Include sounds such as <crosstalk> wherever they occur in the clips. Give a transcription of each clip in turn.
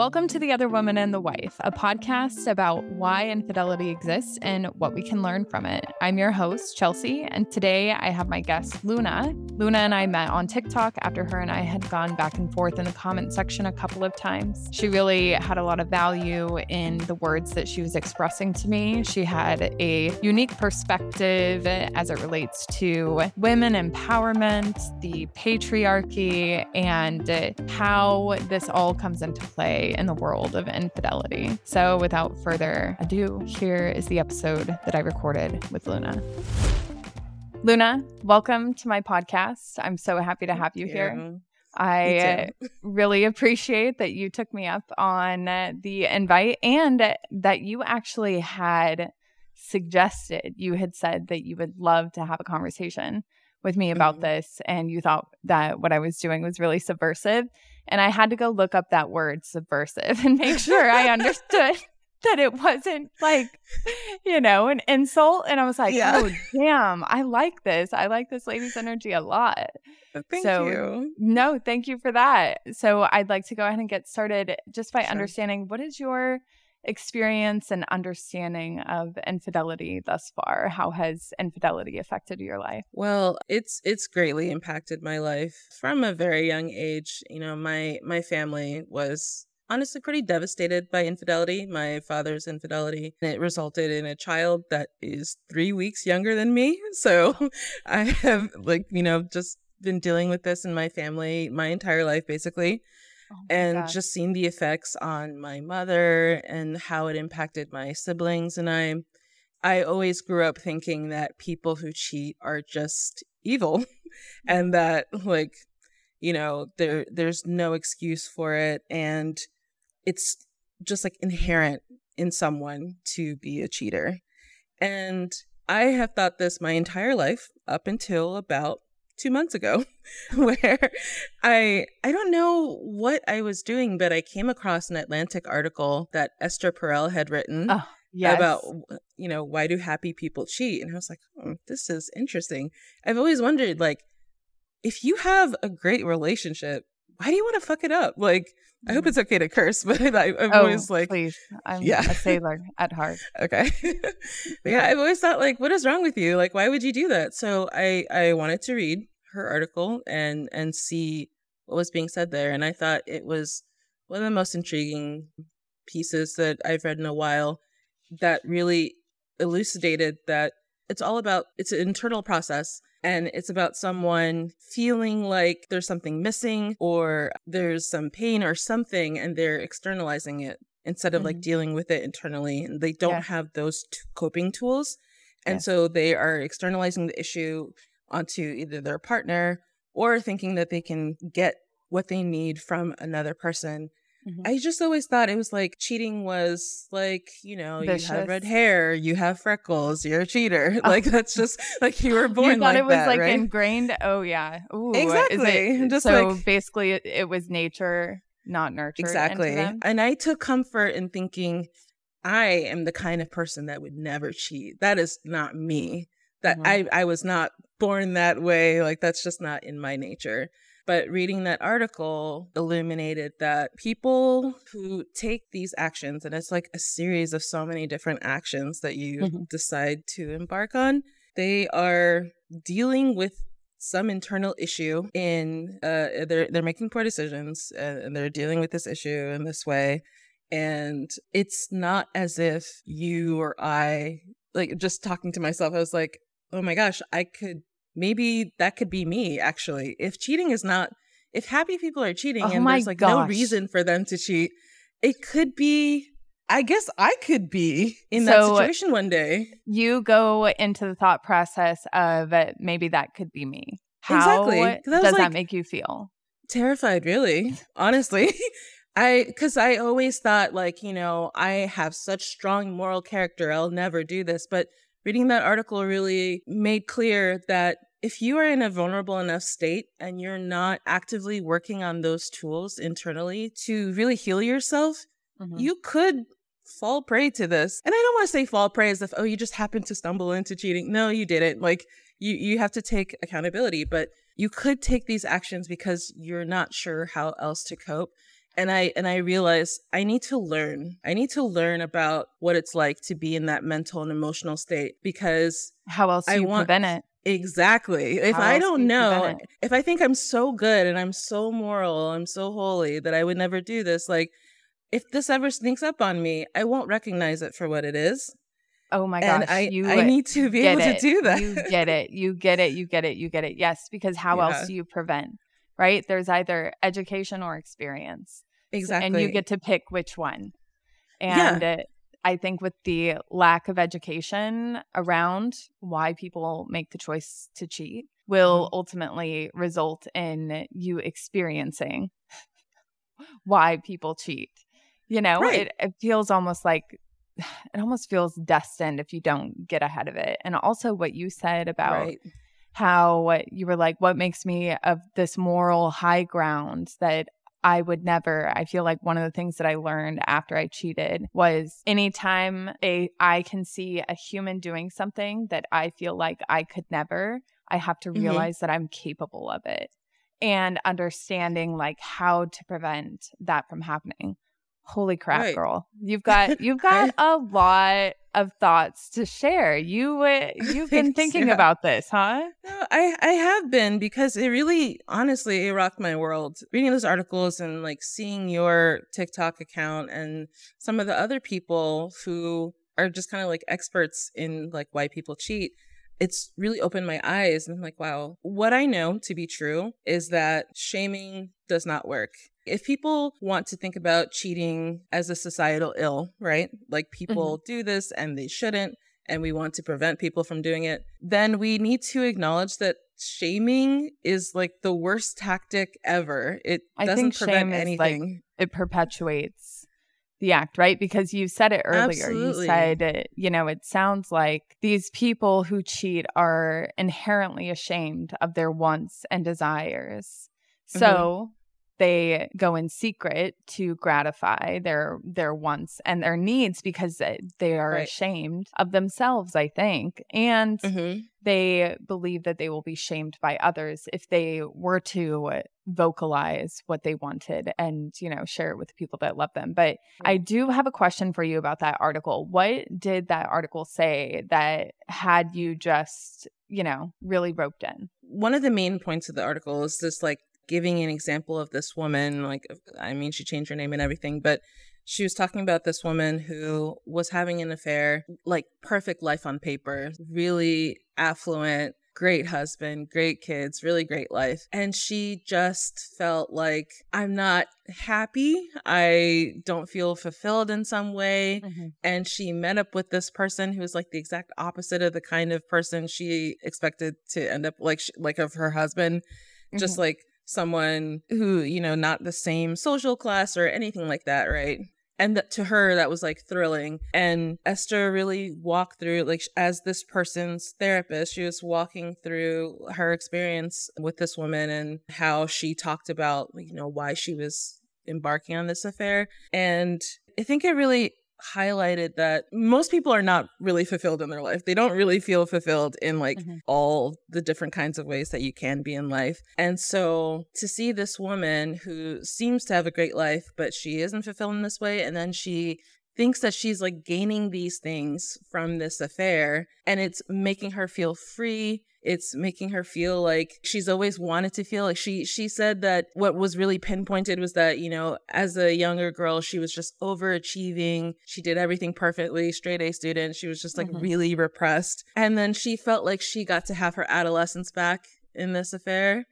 Welcome to The Other Woman and the Wife, a podcast about why infidelity exists and what we can learn from it. I'm your host, Chelsea, and today I have my guest, Luna. Luna and I met on TikTok after her and I had gone back and forth in the comment section a couple of times. She really had a lot of value in the words that she was expressing to me. She had a unique perspective as it relates to women empowerment, the patriarchy, and how this all comes into play in the world of infidelity. So, without further ado, here is the episode that I recorded with Luna. Luna, welcome to my podcast. I'm so happy to have you, here. I <laughs> really appreciate that you took me up on the invite and that you actually had suggested, you had said that you would love to have a conversation with me about mm-hmm. this and you thought that what I was doing was really subversive. And I had to go look up that word subversive <laughs> and make sure I understood <laughs> that it wasn't like, you know, an insult. And I was like, yeah. oh, damn, I like this. I like this lady's energy a lot. Thank so, you. No, thank you for that. So I'd like to go ahead and get started just by sure. understanding what is your experience and understanding of infidelity thus far? How has infidelity affected your life? Well it's it's greatly impacted my life from a very young age. You know my my family was honestly pretty devastated by infidelity my father's infidelity it resulted in a child that is 3 weeks younger than me. <laughs> So <laughs> i have like you know just been dealing with this in my family my entire life basically Oh and God. just seeing the effects on my mother and how it impacted my siblings and I I always grew up thinking that people who cheat are just evil <laughs> mm-hmm. and that like you know there there's no excuse for it and it's just like inherent in someone to be a cheater. And I have thought this my entire life up until about two months ago <laughs> where I I don't know what I was doing, but I came across an Atlantic article that Esther Perel had written oh, yes. about you know why do happy people cheat, and I was like, oh, this is interesting. I've always wondered like if you have a great relationship, why do you want to fuck it up? Like I hope mm. it's okay to curse, <laughs> but I, am oh, always like, please, I'm yeah. a <laughs> sailor at heart. okay, <laughs> yeah, I've always thought like, what is wrong with you? Like, why would you do that? So I I wanted to read her article and and see what was being said there and i thought it was one of the most intriguing pieces that i've read in a while that really elucidated that it's all about it's an internal process and it's about someone feeling like there's something missing or there's some pain or something and they're externalizing it instead of mm-hmm. like dealing with it internally and they don't yeah. have those t- coping tools and yeah. so they are externalizing the issue onto either their partner or thinking that they can get what they need from another person. Mm-hmm. I just always thought it was like cheating was like, you know, Vicious. you have red hair, you have freckles, you're a cheater. <laughs> Oh. Like that's just like you were <laughs> born you thought like it was that, like right? ingrained. Oh yeah. Ooh, exactly. Just so like, basically it, it was nature, not nurture. Exactly. And I took comfort in thinking I am the kind of person that would never cheat. That is not me that mm-hmm. I, I was not born that way. Like, that's just not in my nature. But reading that article illuminated that people who take these actions, and it's like a series of so many different actions that you mm-hmm. decide to embark on, they are dealing with some internal issue in uh they're they're making poor decisions and they're dealing with this issue in this way and it's not as if you or I like just talking to myself I was like oh my gosh, I could maybe that could be me actually. If cheating is not if happy people are cheating oh and there's like gosh. no reason for them to cheat, it could be I guess I could be <laughs> in so that situation one day. You go into the thought process of maybe that could be me. How exactly. does like, that make you feel? Terrified, really. <laughs> Honestly. <laughs> I cuz I always thought like, you know, I have such strong moral character. I'll never do this, but reading that article really made clear that if you are in a vulnerable enough state and you're not actively working on those tools internally to really heal yourself, mm-hmm. you could fall prey to this. And I don't want to say fall prey as if, oh, you just happened to stumble into cheating. No, you didn't. Like you, you have to take accountability, but you could take these actions because you're not sure how else to cope. And I and I realized I need to learn. I need to learn about what it's like to be in that mental and emotional state because how else do I you want- prevent it? Exactly. If How I do don't know, if I think I'm so good and I'm so moral, I'm so holy that I would never do this, like if this ever sneaks up on me, I won't recognize it for what it is. Oh my and gosh, I you I need to be able it. to do that. You get it. You get it. You get it. You get it. Yes, because <laughs> how Yeah. else do you prevent? Right? There's either education or experience. Exactly. And you get to pick which one. Yeah. And it, I think with the lack of education around why people make the choice to cheat will Mm-hmm. ultimately result in you experiencing <laughs> why people cheat. You know, Right. it, it feels almost like <sighs> it almost feels destined if you don't get ahead of it. And also what you said about right. how you were like, what makes me of this moral high ground that I would never. I feel like one of the things that I learned after I cheated was anytime a I can see a human doing something that I feel like I could never, I have to Mhm. realize that I'm capable of it and understanding like how to prevent that from happening. Holy crap, Right. girl. You've <laughs> got you've got a lot of thoughts to share. You uh, <laughs> you've been thinking yeah. about this, huh? No, I I have been because it really honestly it rocked my world. Reading those articles and like seeing your TikTok account and some of the other people who are just kind of like experts in like why people cheat. It's really opened my eyes and I'm like, wow, what I know to be true is that shaming does not work. If people want to think about cheating as a societal ill, right? Like people do this and they shouldn't, and we want to prevent people from doing it, then we need to acknowledge that shaming is like the worst tactic ever. It I doesn't prevent is, like, anything. it perpetuates the act, right? Because you said it earlier. Absolutely. You said, it, you know, it sounds like these people who cheat are inherently ashamed of their wants and desires. Mm-hmm. So they go in secret to gratify their their wants and their needs because they- they are Right. ashamed of themselves, I think. And Mhm. they believe that they will be shamed by others if they were to vocalize what they wanted and you know share it with the people that love them but i do have a question for you about that article what did that article say that had you just you know really roped in one of the main points of the article is this like giving an example of this woman like i mean she changed her name and everything but she was talking about this woman who was having an affair like perfect life on paper really affluent great husband great kids really great life and she just felt like i'm not happy. I don't feel fulfilled in some way. Mm-hmm. And she met up with this person who was like the exact opposite of the kind of person she expected to end up like like of her husband just mm-hmm. like someone who you know not the same social class or anything like that right? And that to her that was like thrilling. And esther really walked through like as this person's therapist she was walking through her experience with this woman and how she talked about you know why she was embarking on this affair. And i think it really highlighted that most people are not really fulfilled in their life. They don't really feel fulfilled in like Mhm. all the different kinds of ways that you can be in life. And so to see this woman who seems to have a great life, but she isn't fulfilled in this way, and then she thinks that she's like gaining these things from this affair and it's making her feel free it's making her feel like she's always wanted to feel like she she said that what was really pinpointed was that you know as a younger girl she was just overachieving she did everything perfectly straight a student she was just like Mhm. really repressed and then she felt like she got to have her adolescence back in this affair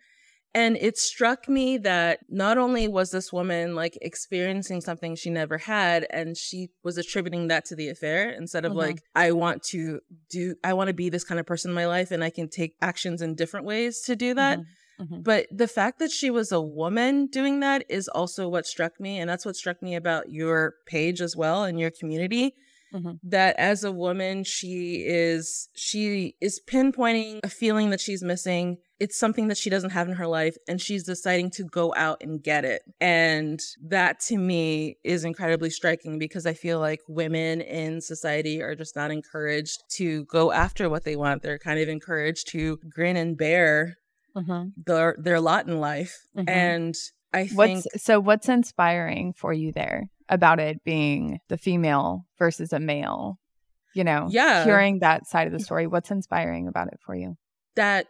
and it struck me that not only was this woman like experiencing something she never had, and she was attributing that to the affair instead of Mhm. like, I want to do, I want to be this kind of person in my life and I can take actions in different ways to do that. Mhm. Mhm. But the fact that she was a woman doing that is also what struck me. And that's what struck me about your page as well and your community. Mhm. That as a woman, she is she is pinpointing a feeling that she's missing. It's something that she doesn't have in her life, and she's deciding to go out and get it. And that to me is incredibly striking because I feel like women in society are just not encouraged to go after what they want. They're kind of encouraged to grin and bear Mhm. their their lot in life Mhm. and I think What's so what's inspiring for you there about it being the female versus a male? You know, Yeah. hearing that side of the story, what's inspiring about it for you? that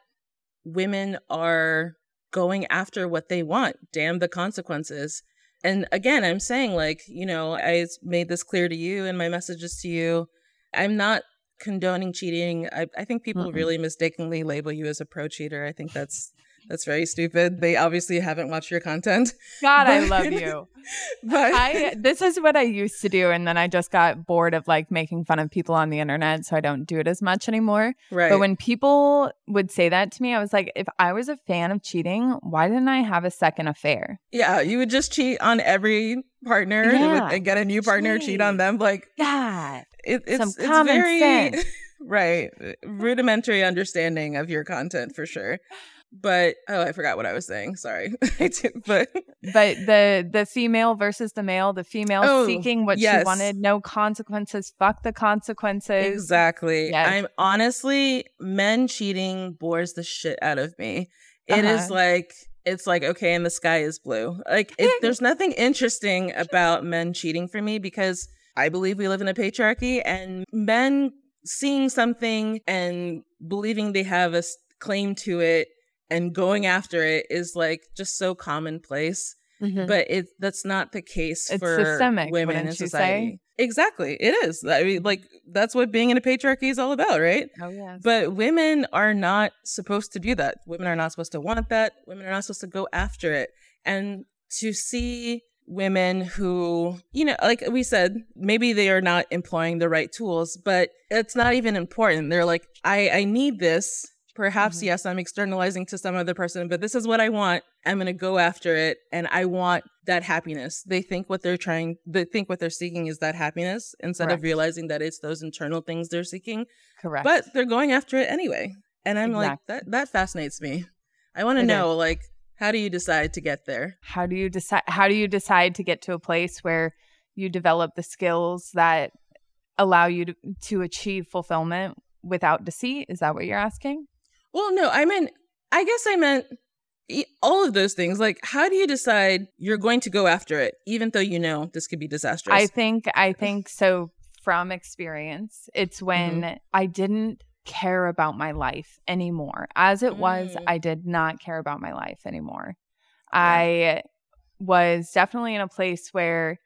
women are going after what they want. Damn the consequences. And again, I'm saying, like, you know, I made this clear to you in my messages to you. I'm not condoning cheating. I, I think people Mm-mm. really mistakenly label you as a pro cheater. I think that's that's very stupid. They obviously haven't watched your content. God, I love <laughs> you. But I this is what I used to do, and then I just got bored of like making fun of people on the internet, so I don't do it as much anymore. right. But when people would say that to me, I was like, if I was a fan of cheating, why didn't I have a second affair? yeah, you would just cheat on every partner Yeah. and get a new partner, cheat on them. Like God, it, it's, Some it's common very sense. <laughs> right uh, rudimentary understanding of your content for sure but oh i forgot what i was saying sorry <laughs> I but <laughs> but the the female versus the male, the female Oh, seeking what yes. she wanted, no consequences. Fuck the consequences. exactly Yes. i'm honestly men cheating bores the shit out of me It is Uh-huh. like it's like okay and the sky is blue like it, <laughs> there's nothing interesting about men cheating for me because i believe we live in a patriarchy and men seeing something and believing they have a claim to it and going after it is like just so commonplace Mhm. but it that's not the case It's for systemic, women in wouldn't say? society exactly it is i mean like that's what being in a patriarchy is all about right oh yes. but women are not supposed to do that. Women are not supposed to want that. Women are not supposed to go after it. And to see women who, you know, like we said, maybe they are not employing the right tools, but it's not even important. They're like, I, I need this. Perhaps, Mhm. yes, I'm externalizing to some other person, but this is what I want. I'm going to go after it. And I want that happiness. They think what they're trying, they think what they're seeking is that happiness instead Correct. of realizing that it's those internal things they're seeking Correct. but they're going after it anyway and i'm like that that fascinates me i want to know like how do you decide to get there how do you decide how do you decide to get to a place where you develop the skills that allow you to, to achieve fulfillment without deceit is that what you're asking well no i meant i guess i meant all of those things like how do you decide you're going to go after it even though you know this could be disastrous i think i think so from experience it's when Mm-hmm. i didn't care about my life anymore as it was Mm. i did not care about my life anymore i was definitely in a place where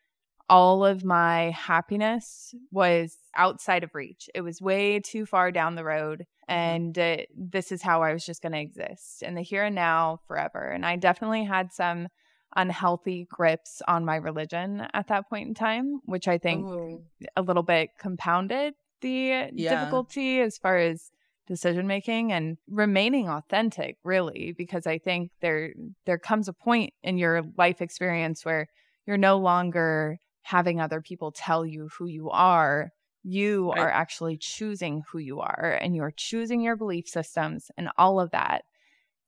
all of my happiness was outside of reach. It was way too far down the road. And uh, this is how I was just going to exist in the here and now forever. And I definitely had some unhealthy grips on my religion at that point in time, which I think Oh. a little bit compounded the Yeah. difficulty as far as decision making and remaining authentic really because i think there there comes a point in your life experience where you're no longer having other people tell you who you are you Right. are actually choosing who you are and you're choosing your belief systems and all of that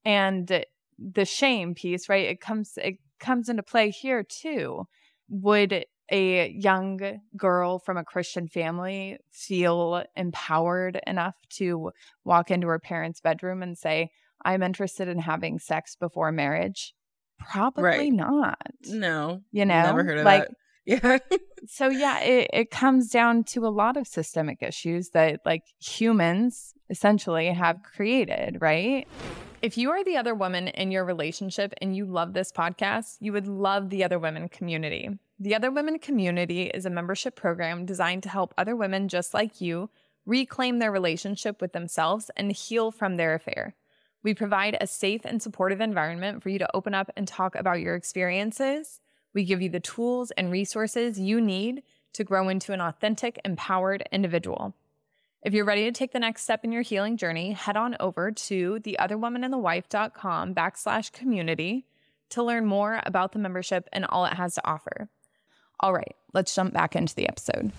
and the shame piece right it comes it comes into play here too would a young girl from a Christian family feel empowered enough to walk into her parents' bedroom and say, I'm interested in having sex before marriage? Probably Right. not. no You know, never heard of like, that yeah <laughs> so yeah, it, it comes down to a lot of systemic issues that like humans essentially have created, right? If you are the other woman in your relationship and you love this podcast, you would love the Other Women community. The Other Women community is a membership program designed to help other women just like you reclaim their relationship with themselves and heal from their affair. We provide a safe and supportive environment for you to open up and talk about your experiences. We give you the tools and resources you need to grow into an authentic, empowered individual. If you're ready to take the next step in your healing journey, head on over to theotherwomanandthewife.com backslash community to learn more about the membership and all it has to offer. All right, let's jump back into the episode.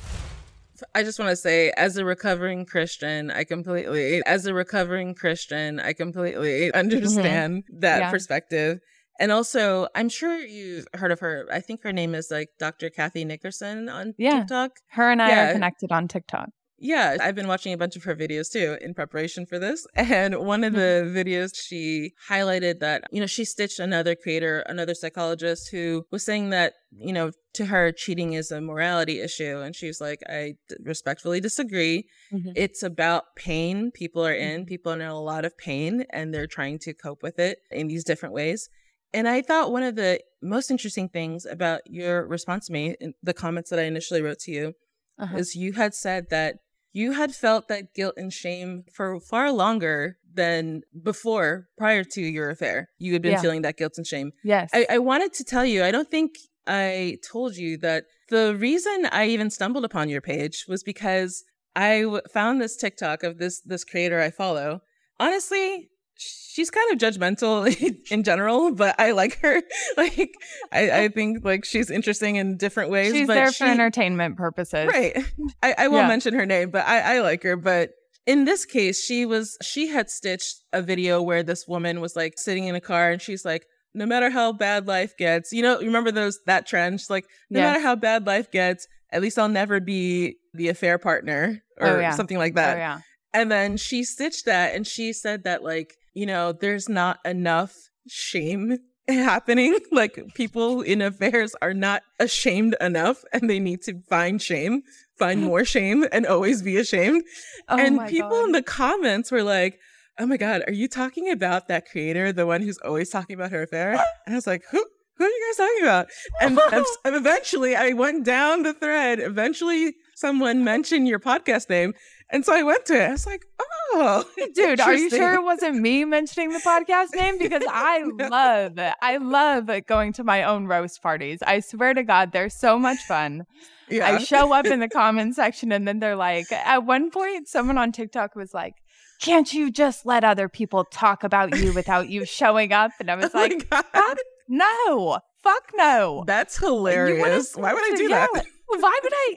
I just want to say, as a recovering Christian, I completely, as a recovering Christian, I completely understand that Mm-hmm. Yeah. perspective. And also, I'm sure you've heard of her. I think her name is like Dr. Kathy Nickerson on Yeah. TikTok. Her and I Yeah. are connected on TikTok. Yeah, I've been watching a bunch of her videos too in preparation for this. <laughs> And one of the videos she highlighted that, you know, she stitched another creator, another psychologist who was saying that, you know, to her, cheating is a morality issue. And she's like, I d- respectfully disagree. Mhm. It's about pain. People are in, Mhm. people are in a lot of pain, and they're trying to cope with it in these different ways. And I thought one of the most interesting things about your response to me, in the comments that I initially wrote to you, Uh-huh. is you had said that you had felt that guilt and shame for far longer than before, prior to your affair. You had been Yeah. feeling that guilt and shame. Yes. I, I wanted to tell you, I don't think I told you that the reason I even stumbled upon your page was because I w- found this TikTok of this this creator I follow. Honestly, she's kind of judgmental <laughs> in general, but I like her. <laughs> like I, I oh. think like she's interesting in different ways. She's but there she, for entertainment purposes. Right. I, I won't Yeah. mention her name, but I, I like her. But in this case, she was she had stitched a video where this woman was like sitting in a car and she's like, no matter how bad life gets, you know, remember those that trend? She's like, no Yes. matter how bad life gets, at least I'll never be the affair partner oh, or Oh, yeah. something like that. Oh, yeah. And then she stitched that and she said that like, you know, there's not enough shame <laughs> happening. <laughs> Like people in affairs are not ashamed enough and they need to find shame, find <laughs> more shame and always be ashamed. Oh and people God. in the comments were like, Oh my God, are you talking about that creator, the one who's always talking about her affair? And I was like, Who who are you guys talking about? And, and eventually I went down the thread. Eventually someone mentioned your podcast name. And so I went to it. I was like, oh, <laughs> Dude, are you sure it wasn't me mentioning the podcast name? Because <laughs> I No. love it. I love going to my own roast parties. I swear to God, they're so much fun. Yeah. I show up in the <laughs> comment section and then they're like, at one point, someone on TikTok was like, can't you just let other people talk about you without you showing up? And I was Oh like, no, fuck no. That's hilarious. Why would I do to- that? yeah, Why would I?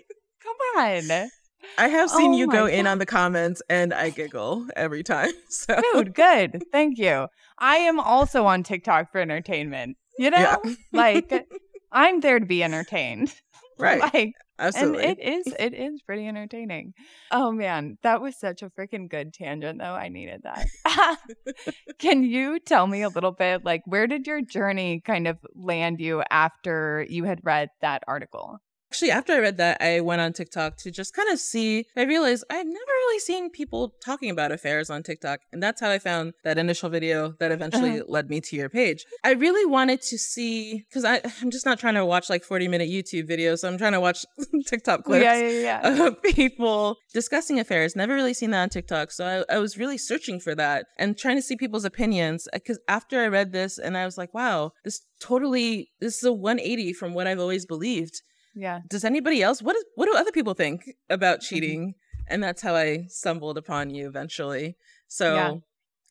Come on. I have seen Oh you go in on the comments and I giggle every time. <laughs> So Dude, good. Thank you. I am also on TikTok for entertainment. You know, Yeah. like I'm there to be entertained. <laughs> right. <laughs> Like, Absolutely. and it is, it is pretty entertaining. Oh man, that was such a freaking good tangent, though. I needed that. Can you tell me a little bit, like, where did your journey kind of land you after you had read that article? Actually, after I read that, I went on TikTok to just kind of see. I realized I've never really seen people talking about affairs on TikTok. And that's how I found that initial video that eventually uh-huh. led me to your page. I really wanted to see, because <sighs> I'm just not trying to watch like 40 minute YouTube videos. So I'm trying to watch <laughs> TikTok clips. Yeah, yeah, yeah. <laughs> of people discussing affairs. Never really seen that on TikTok. So I, I was really searching for that and trying to see people's opinions. Uh, because after I read this, and I was like, wow, this totally, this is a 180 from what I've always believed. Yeah. Does anybody else, what, is, what do other people think about Mm-hmm. cheating? And that's how I stumbled upon you eventually. So Yeah.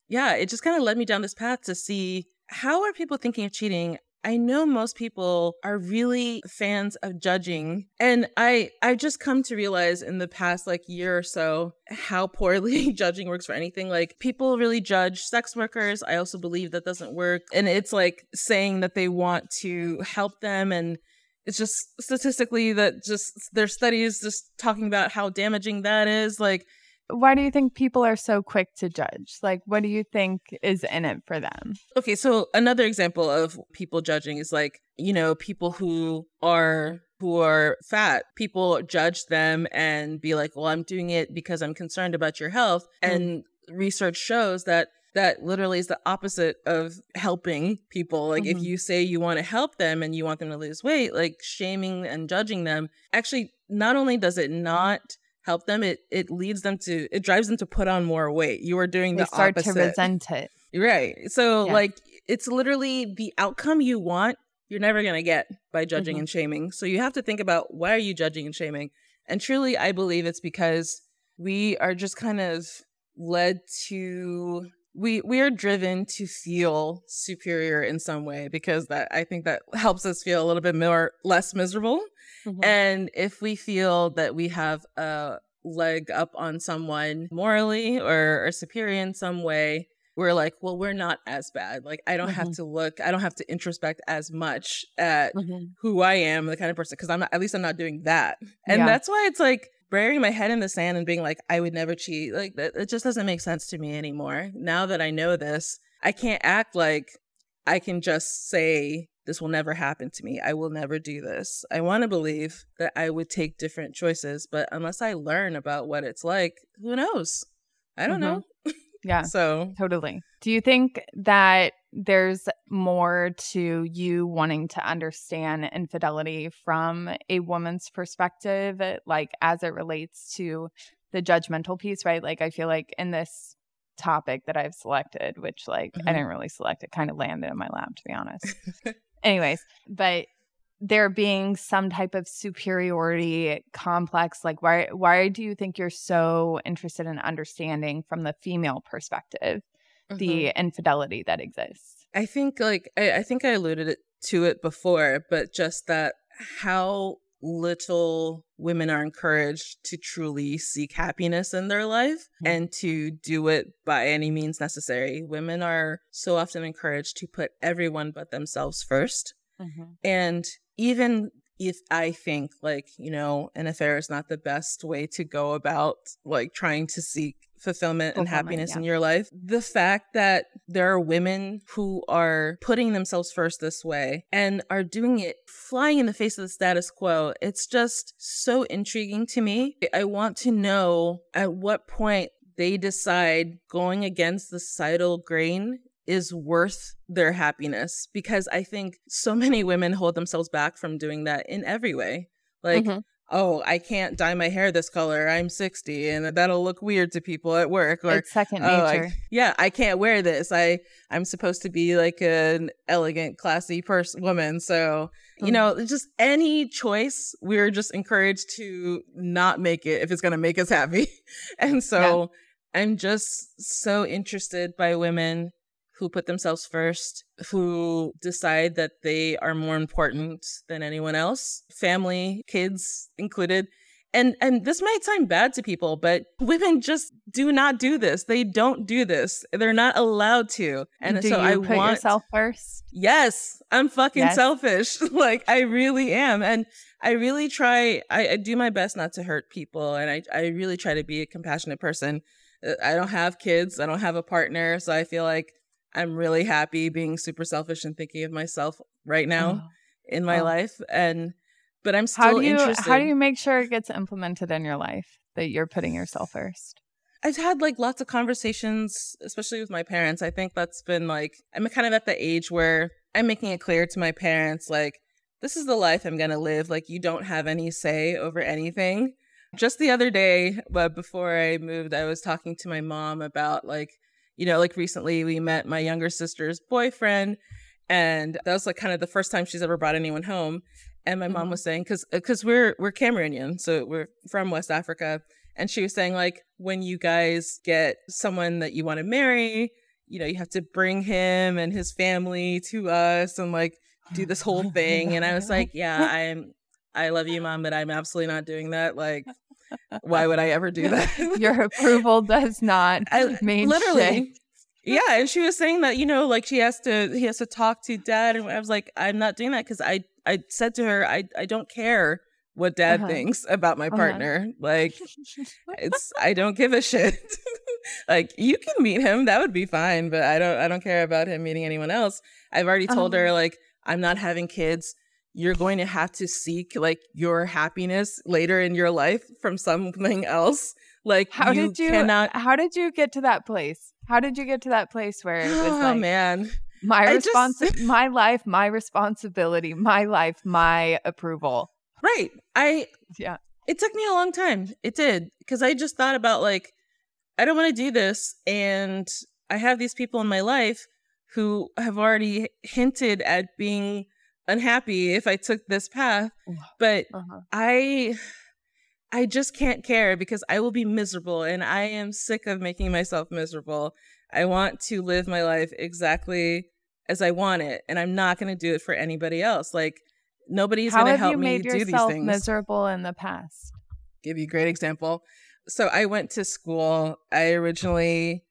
yeah, it just kind of led me down this path to see how are people thinking of cheating I know most people are really fans of judging and I I've just come to realize in the past like year or so how poorly <laughs> judging works for anything like people really judge sex workers I also believe that doesn't work and it's like saying that they want to help them and it's just statistically that just their studies just talking about how damaging that is like Why do you think people are so quick to judge? Like, what do you think is in it for them? Okay, so another example of people judging is like, you know, people who are who are fat, people judge them and be like, "Well, I'm doing it because I'm concerned about your health." Hmm. And research shows that that literally is the opposite of helping people. Like if Mhm. you say you want to help them and you want them to lose weight, like shaming and judging them actually not only does it not help them, it it leads them to it drives them to put on more weight. You are doing They the start opposite. to resent it. Right. So Yeah. like it's literally the outcome you want you're never going to get by judging Mhm. and shaming. So you have to think about why are you judging and shaming? And truly I believe it's because we are just kind of led to we we are driven to feel superior in some way because that I think that helps us feel a little bit more less miserable. Mhm. And if we feel that we have a leg up on someone morally or, or superior in some way, we're like, well, we're not as bad. Like, I don't have Mhm. to look, I don't have to introspect as much at Mhm. who I am, the kind of person, because I'm not, at least I'm not doing that. And Yeah. that's why it's like, burying my head in the sand and being like, I would never cheat. Like that, it just doesn't make sense to me anymore. Now that I know this, I can't act like I can just say this will never happen to me. I will never do this. I want to believe that I would take different choices, but unless I learn about what it's like, who knows? I don't mm-hmm. know. <laughs> Yeah. so, totally. Do you think that there's more to you wanting to understand infidelity from a woman's perspective, like as it relates to the judgmental piece, right? Like, I feel like in this topic that I've selected, which like mm-hmm. I didn't really select, it kind of landed in my lap, to be honest. <laughs> Anyways, but there being some type of superiority complex like why why do you think you're so interested in understanding from the female perspective mm-hmm. the infidelity that exists i think like I, I think i alluded it, to it before but just that how little women are encouraged to truly seek happiness in their life mm-hmm. and to do it by any means necessary. Women are so often encouraged to put everyone but themselves 1st mm-hmm. And even if I think like, you know, an affair is not the best way to go about like trying to seek fulfillment, and happiness yeah. in your life, the fact that there are women who are putting themselves first this way and are doing it flying in the face of the status quo, it's just so intriguing to me. I want to know at what point they decide going against the societal grain is worth their happiness because I think so many women hold themselves back from doing that in every way. Like, mm-hmm. Oh, I can't dye my hair this color. I'm 60 and that'll look weird to people at work or it's second nature. Oh, I, yeah, I can't wear this. I I'm supposed to be like an elegant, classy person woman. So, you mm-hmm. know, just any choice, we're just encouraged to not make it if it's going to make us happy. <laughs> and so yeah. I'm just so interested by women who put themselves first, who decide that they are more important than anyone else, family, kids included. And and this might sound bad to people, but women just do not do this. They don't do this. They're not allowed to. And do so I put want yourself first. Yes, I'm fucking yes. selfish. <laughs> like I really am, and I really try. I, I do my best not to hurt people, and I I really try to be a compassionate person. Uh, I don't have kids. I don't have a partner, so I feel like I'm really happy being super selfish and thinking of myself right now oh. in my oh. life. And but I'm still how do you, interested. How do you make sure it gets implemented in your life that you're putting yourself first? I've had like lots of conversations, especially with my parents. I think that's been like I'm kind of at the age where I'm making it clear to my parents like this is the life I'm going to live. Like you don't have any say over anything. Just the other day, but before I moved, I was talking to my mom about like you know, like recently we met my younger sister's boyfriend, and that was like kind of the first time she's ever brought anyone home. And my mm-hmm. mom was saying, because because we're we're Cameroonian, so we're from West Africa, and she was saying like when you guys get someone that you want to marry, you know, you have to bring him and his family to us and like do this whole <laughs> thing. And I was <laughs> like, yeah, I'm I love you, mom, but I'm absolutely not doing that. Like, why would I ever do that? <laughs> Your approval does not I, mean literally. Shit. Yeah, and she was saying that you know, like she has to, he has to talk to dad, and I was like, I'm not doing that because I, I said to her, I, I don't care what dad uh-huh. thinks about my uh-huh. partner. Uh-huh. Like, <laughs> it's, I don't give a shit. <laughs> like, you can meet him, that would be fine, but I don't, I don't care about him meeting anyone else. I've already told uh-huh. her like, I'm not having kids you're going to have to seek like your happiness later in your life from something else. Like how you did you cannot how did you get to that place? How did you get to that place where it was oh, like man. My response just... my life, my responsibility, my life, my approval. Right. I yeah. It took me a long time. It did. Because I just thought about like, I don't want to do this. And I have these people in my life who have already hinted at being unhappy if I took this path, but uh-huh. I I just can't care because I will be miserable and I am sick of making myself miserable. I want to live my life exactly as I want it and I'm not going to do it for anybody else. Like nobody's going to help me do these things. miserable in the past? Give you a great example. So I went to school. I originally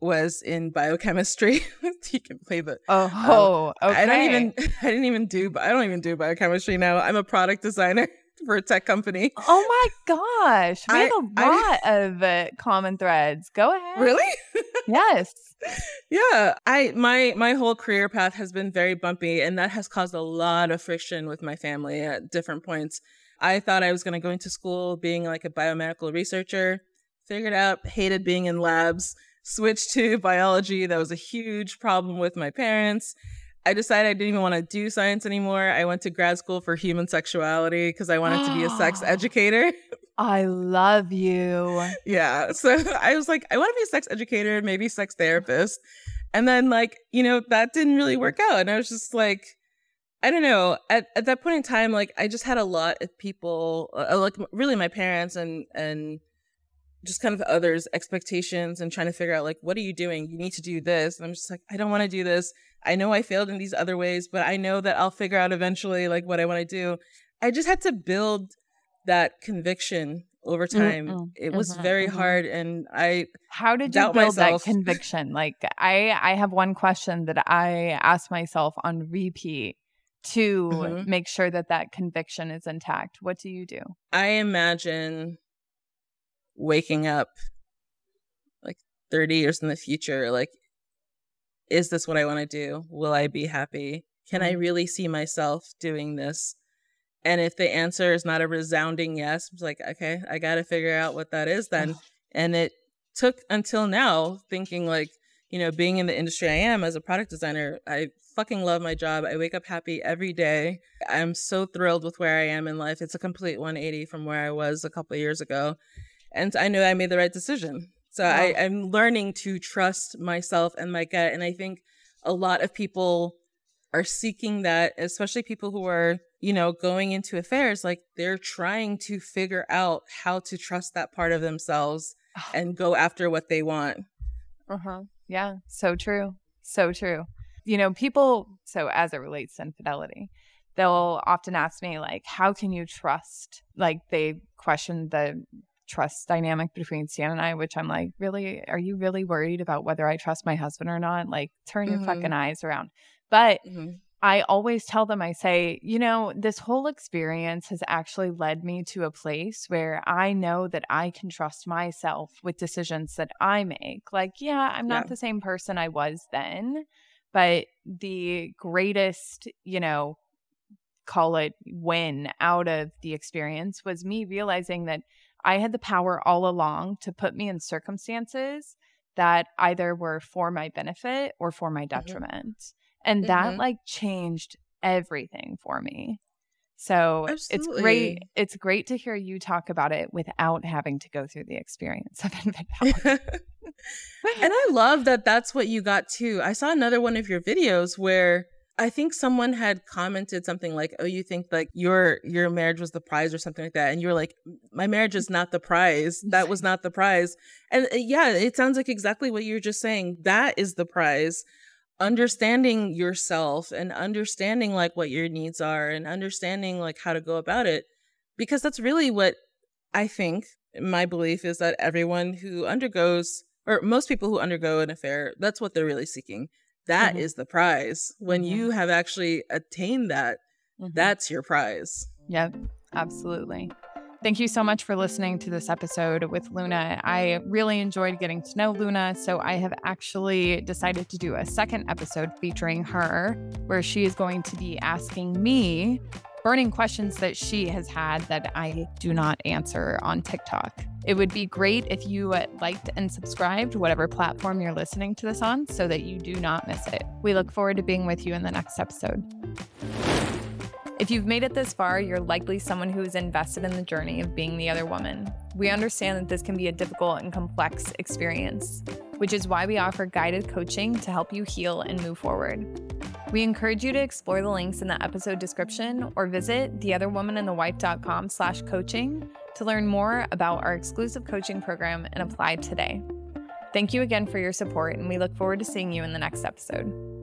was in biochemistry. <laughs> he can play the. Oh, um, okay. I don't even. <laughs> I didn't even do. I don't even do biochemistry now. I'm a product designer. <laughs> for a tech company. Oh my gosh. We I, have a lot I, of uh, common threads. Go ahead. Really? yes. Yeah, I my my whole career path has been very bumpy and that has caused a lot of friction with my family at different points. I thought I was going to go into school being like a biomedical researcher. Figured out hated being in labs. Switched to biology. That was a huge problem with my parents. I decided I didn't even want to do science anymore. I went to grad school for human sexuality because I wanted to be a sex <gasps> educator. I love you. Yeah. So <laughs> I was like, I want to be a sex educator, maybe sex therapist. And then, like, you know, that didn't really work out. And I was just like, I don't know. At, at that point in time, like, I just had a lot of people, uh, like, really my parents and, and, just kind of others' expectations and trying to figure out like what are you doing you need to do this and i'm just like i don't want to do this i know i failed in these other ways but i know that i'll figure out eventually like what i want to do i just had to build that conviction over time mm-hmm. it was mm-hmm. very mm-hmm. hard and i how did you build myself. that conviction like i i have one question that i ask myself on repeat to mm-hmm. make sure that that conviction is intact what do you do i imagine waking up like 30 years in the future like is this what i want to do? Will i be happy? Can i mm-hmm. really see myself doing this? And if the answer is not a resounding yes it's like okay i gotta figure out what that is then. <sighs> And it took until now thinking like you know being in the industry i am as a product designer i fucking love my job. I wake up happy every day. I'm so thrilled with where i am in life. It's a complete 180 from where i was a couple years ago and I know I made the right decision. So wow. I, I'm learning to trust myself and my gut. And I think a lot of people are seeking that, especially people who are, you know, going into affairs, like they're trying to figure out how to trust that part of themselves and go after what they want. Uh huh. Yeah. So true. So true. You know, people, so as it relates to infidelity, they'll often ask me, like, how can you trust? Like, they question the trust dynamic between Stan and I, which I'm like, really, are you really worried about whether I trust my husband or not? Like, turn your mm-hmm. fucking eyes around. But mm-hmm. I always tell them, I say, you know, this whole experience has actually led me to a place where I know that I can trust myself with decisions that I make. Like, yeah, I'm not yeah. the same person I was then, but the greatest, you know, call it win out of the experience was me realizing that I had the power all along to put me in circumstances that either were for my benefit or for my mm-hmm. detriment. Mm-hmm. And that mm-hmm. like changed everything for me. So Absolutely. it's great. It's great to hear you talk about it without having to go through the experience of <laughs> infidelity. <laughs> and I love that that's what you got too. I saw another one of your videos where I think someone had commented something like, "Oh, you think like your your marriage was the prize or something like that," and you're like, "My marriage is not the prize. That was not the prize." And uh, yeah, it sounds like exactly what you're just saying. That is the prize. Understanding yourself and understanding like what your needs are and understanding like how to go about it, because that's really what I think. My belief is that everyone who undergoes, or most people who undergo an affair, that's what they're really seeking that mm-hmm. is the prize. When you have actually attained that, mm-hmm. that's your prize. Yep, absolutely. Thank you so much for listening to this episode with Luna. I really enjoyed getting to know Luna, so I have actually decided to do a second episode featuring her, where she is going to be asking me burning questions that she has had that I do not answer on TikTok. It would be great if you uh, liked and subscribed whatever platform you're listening to this on so that you do not miss it. We look forward to being with you in the next episode. If you've made it this far, you're likely someone who is invested in the journey of being the other woman. We understand that this can be a difficult and complex experience, which is why we offer guided coaching to help you heal and move forward. We encourage you to explore the links in the episode description or visit theotherwomanandthewife.com slash coaching to learn more about our exclusive coaching program and apply today. Thank you again for your support, and we look forward to seeing you in the next episode.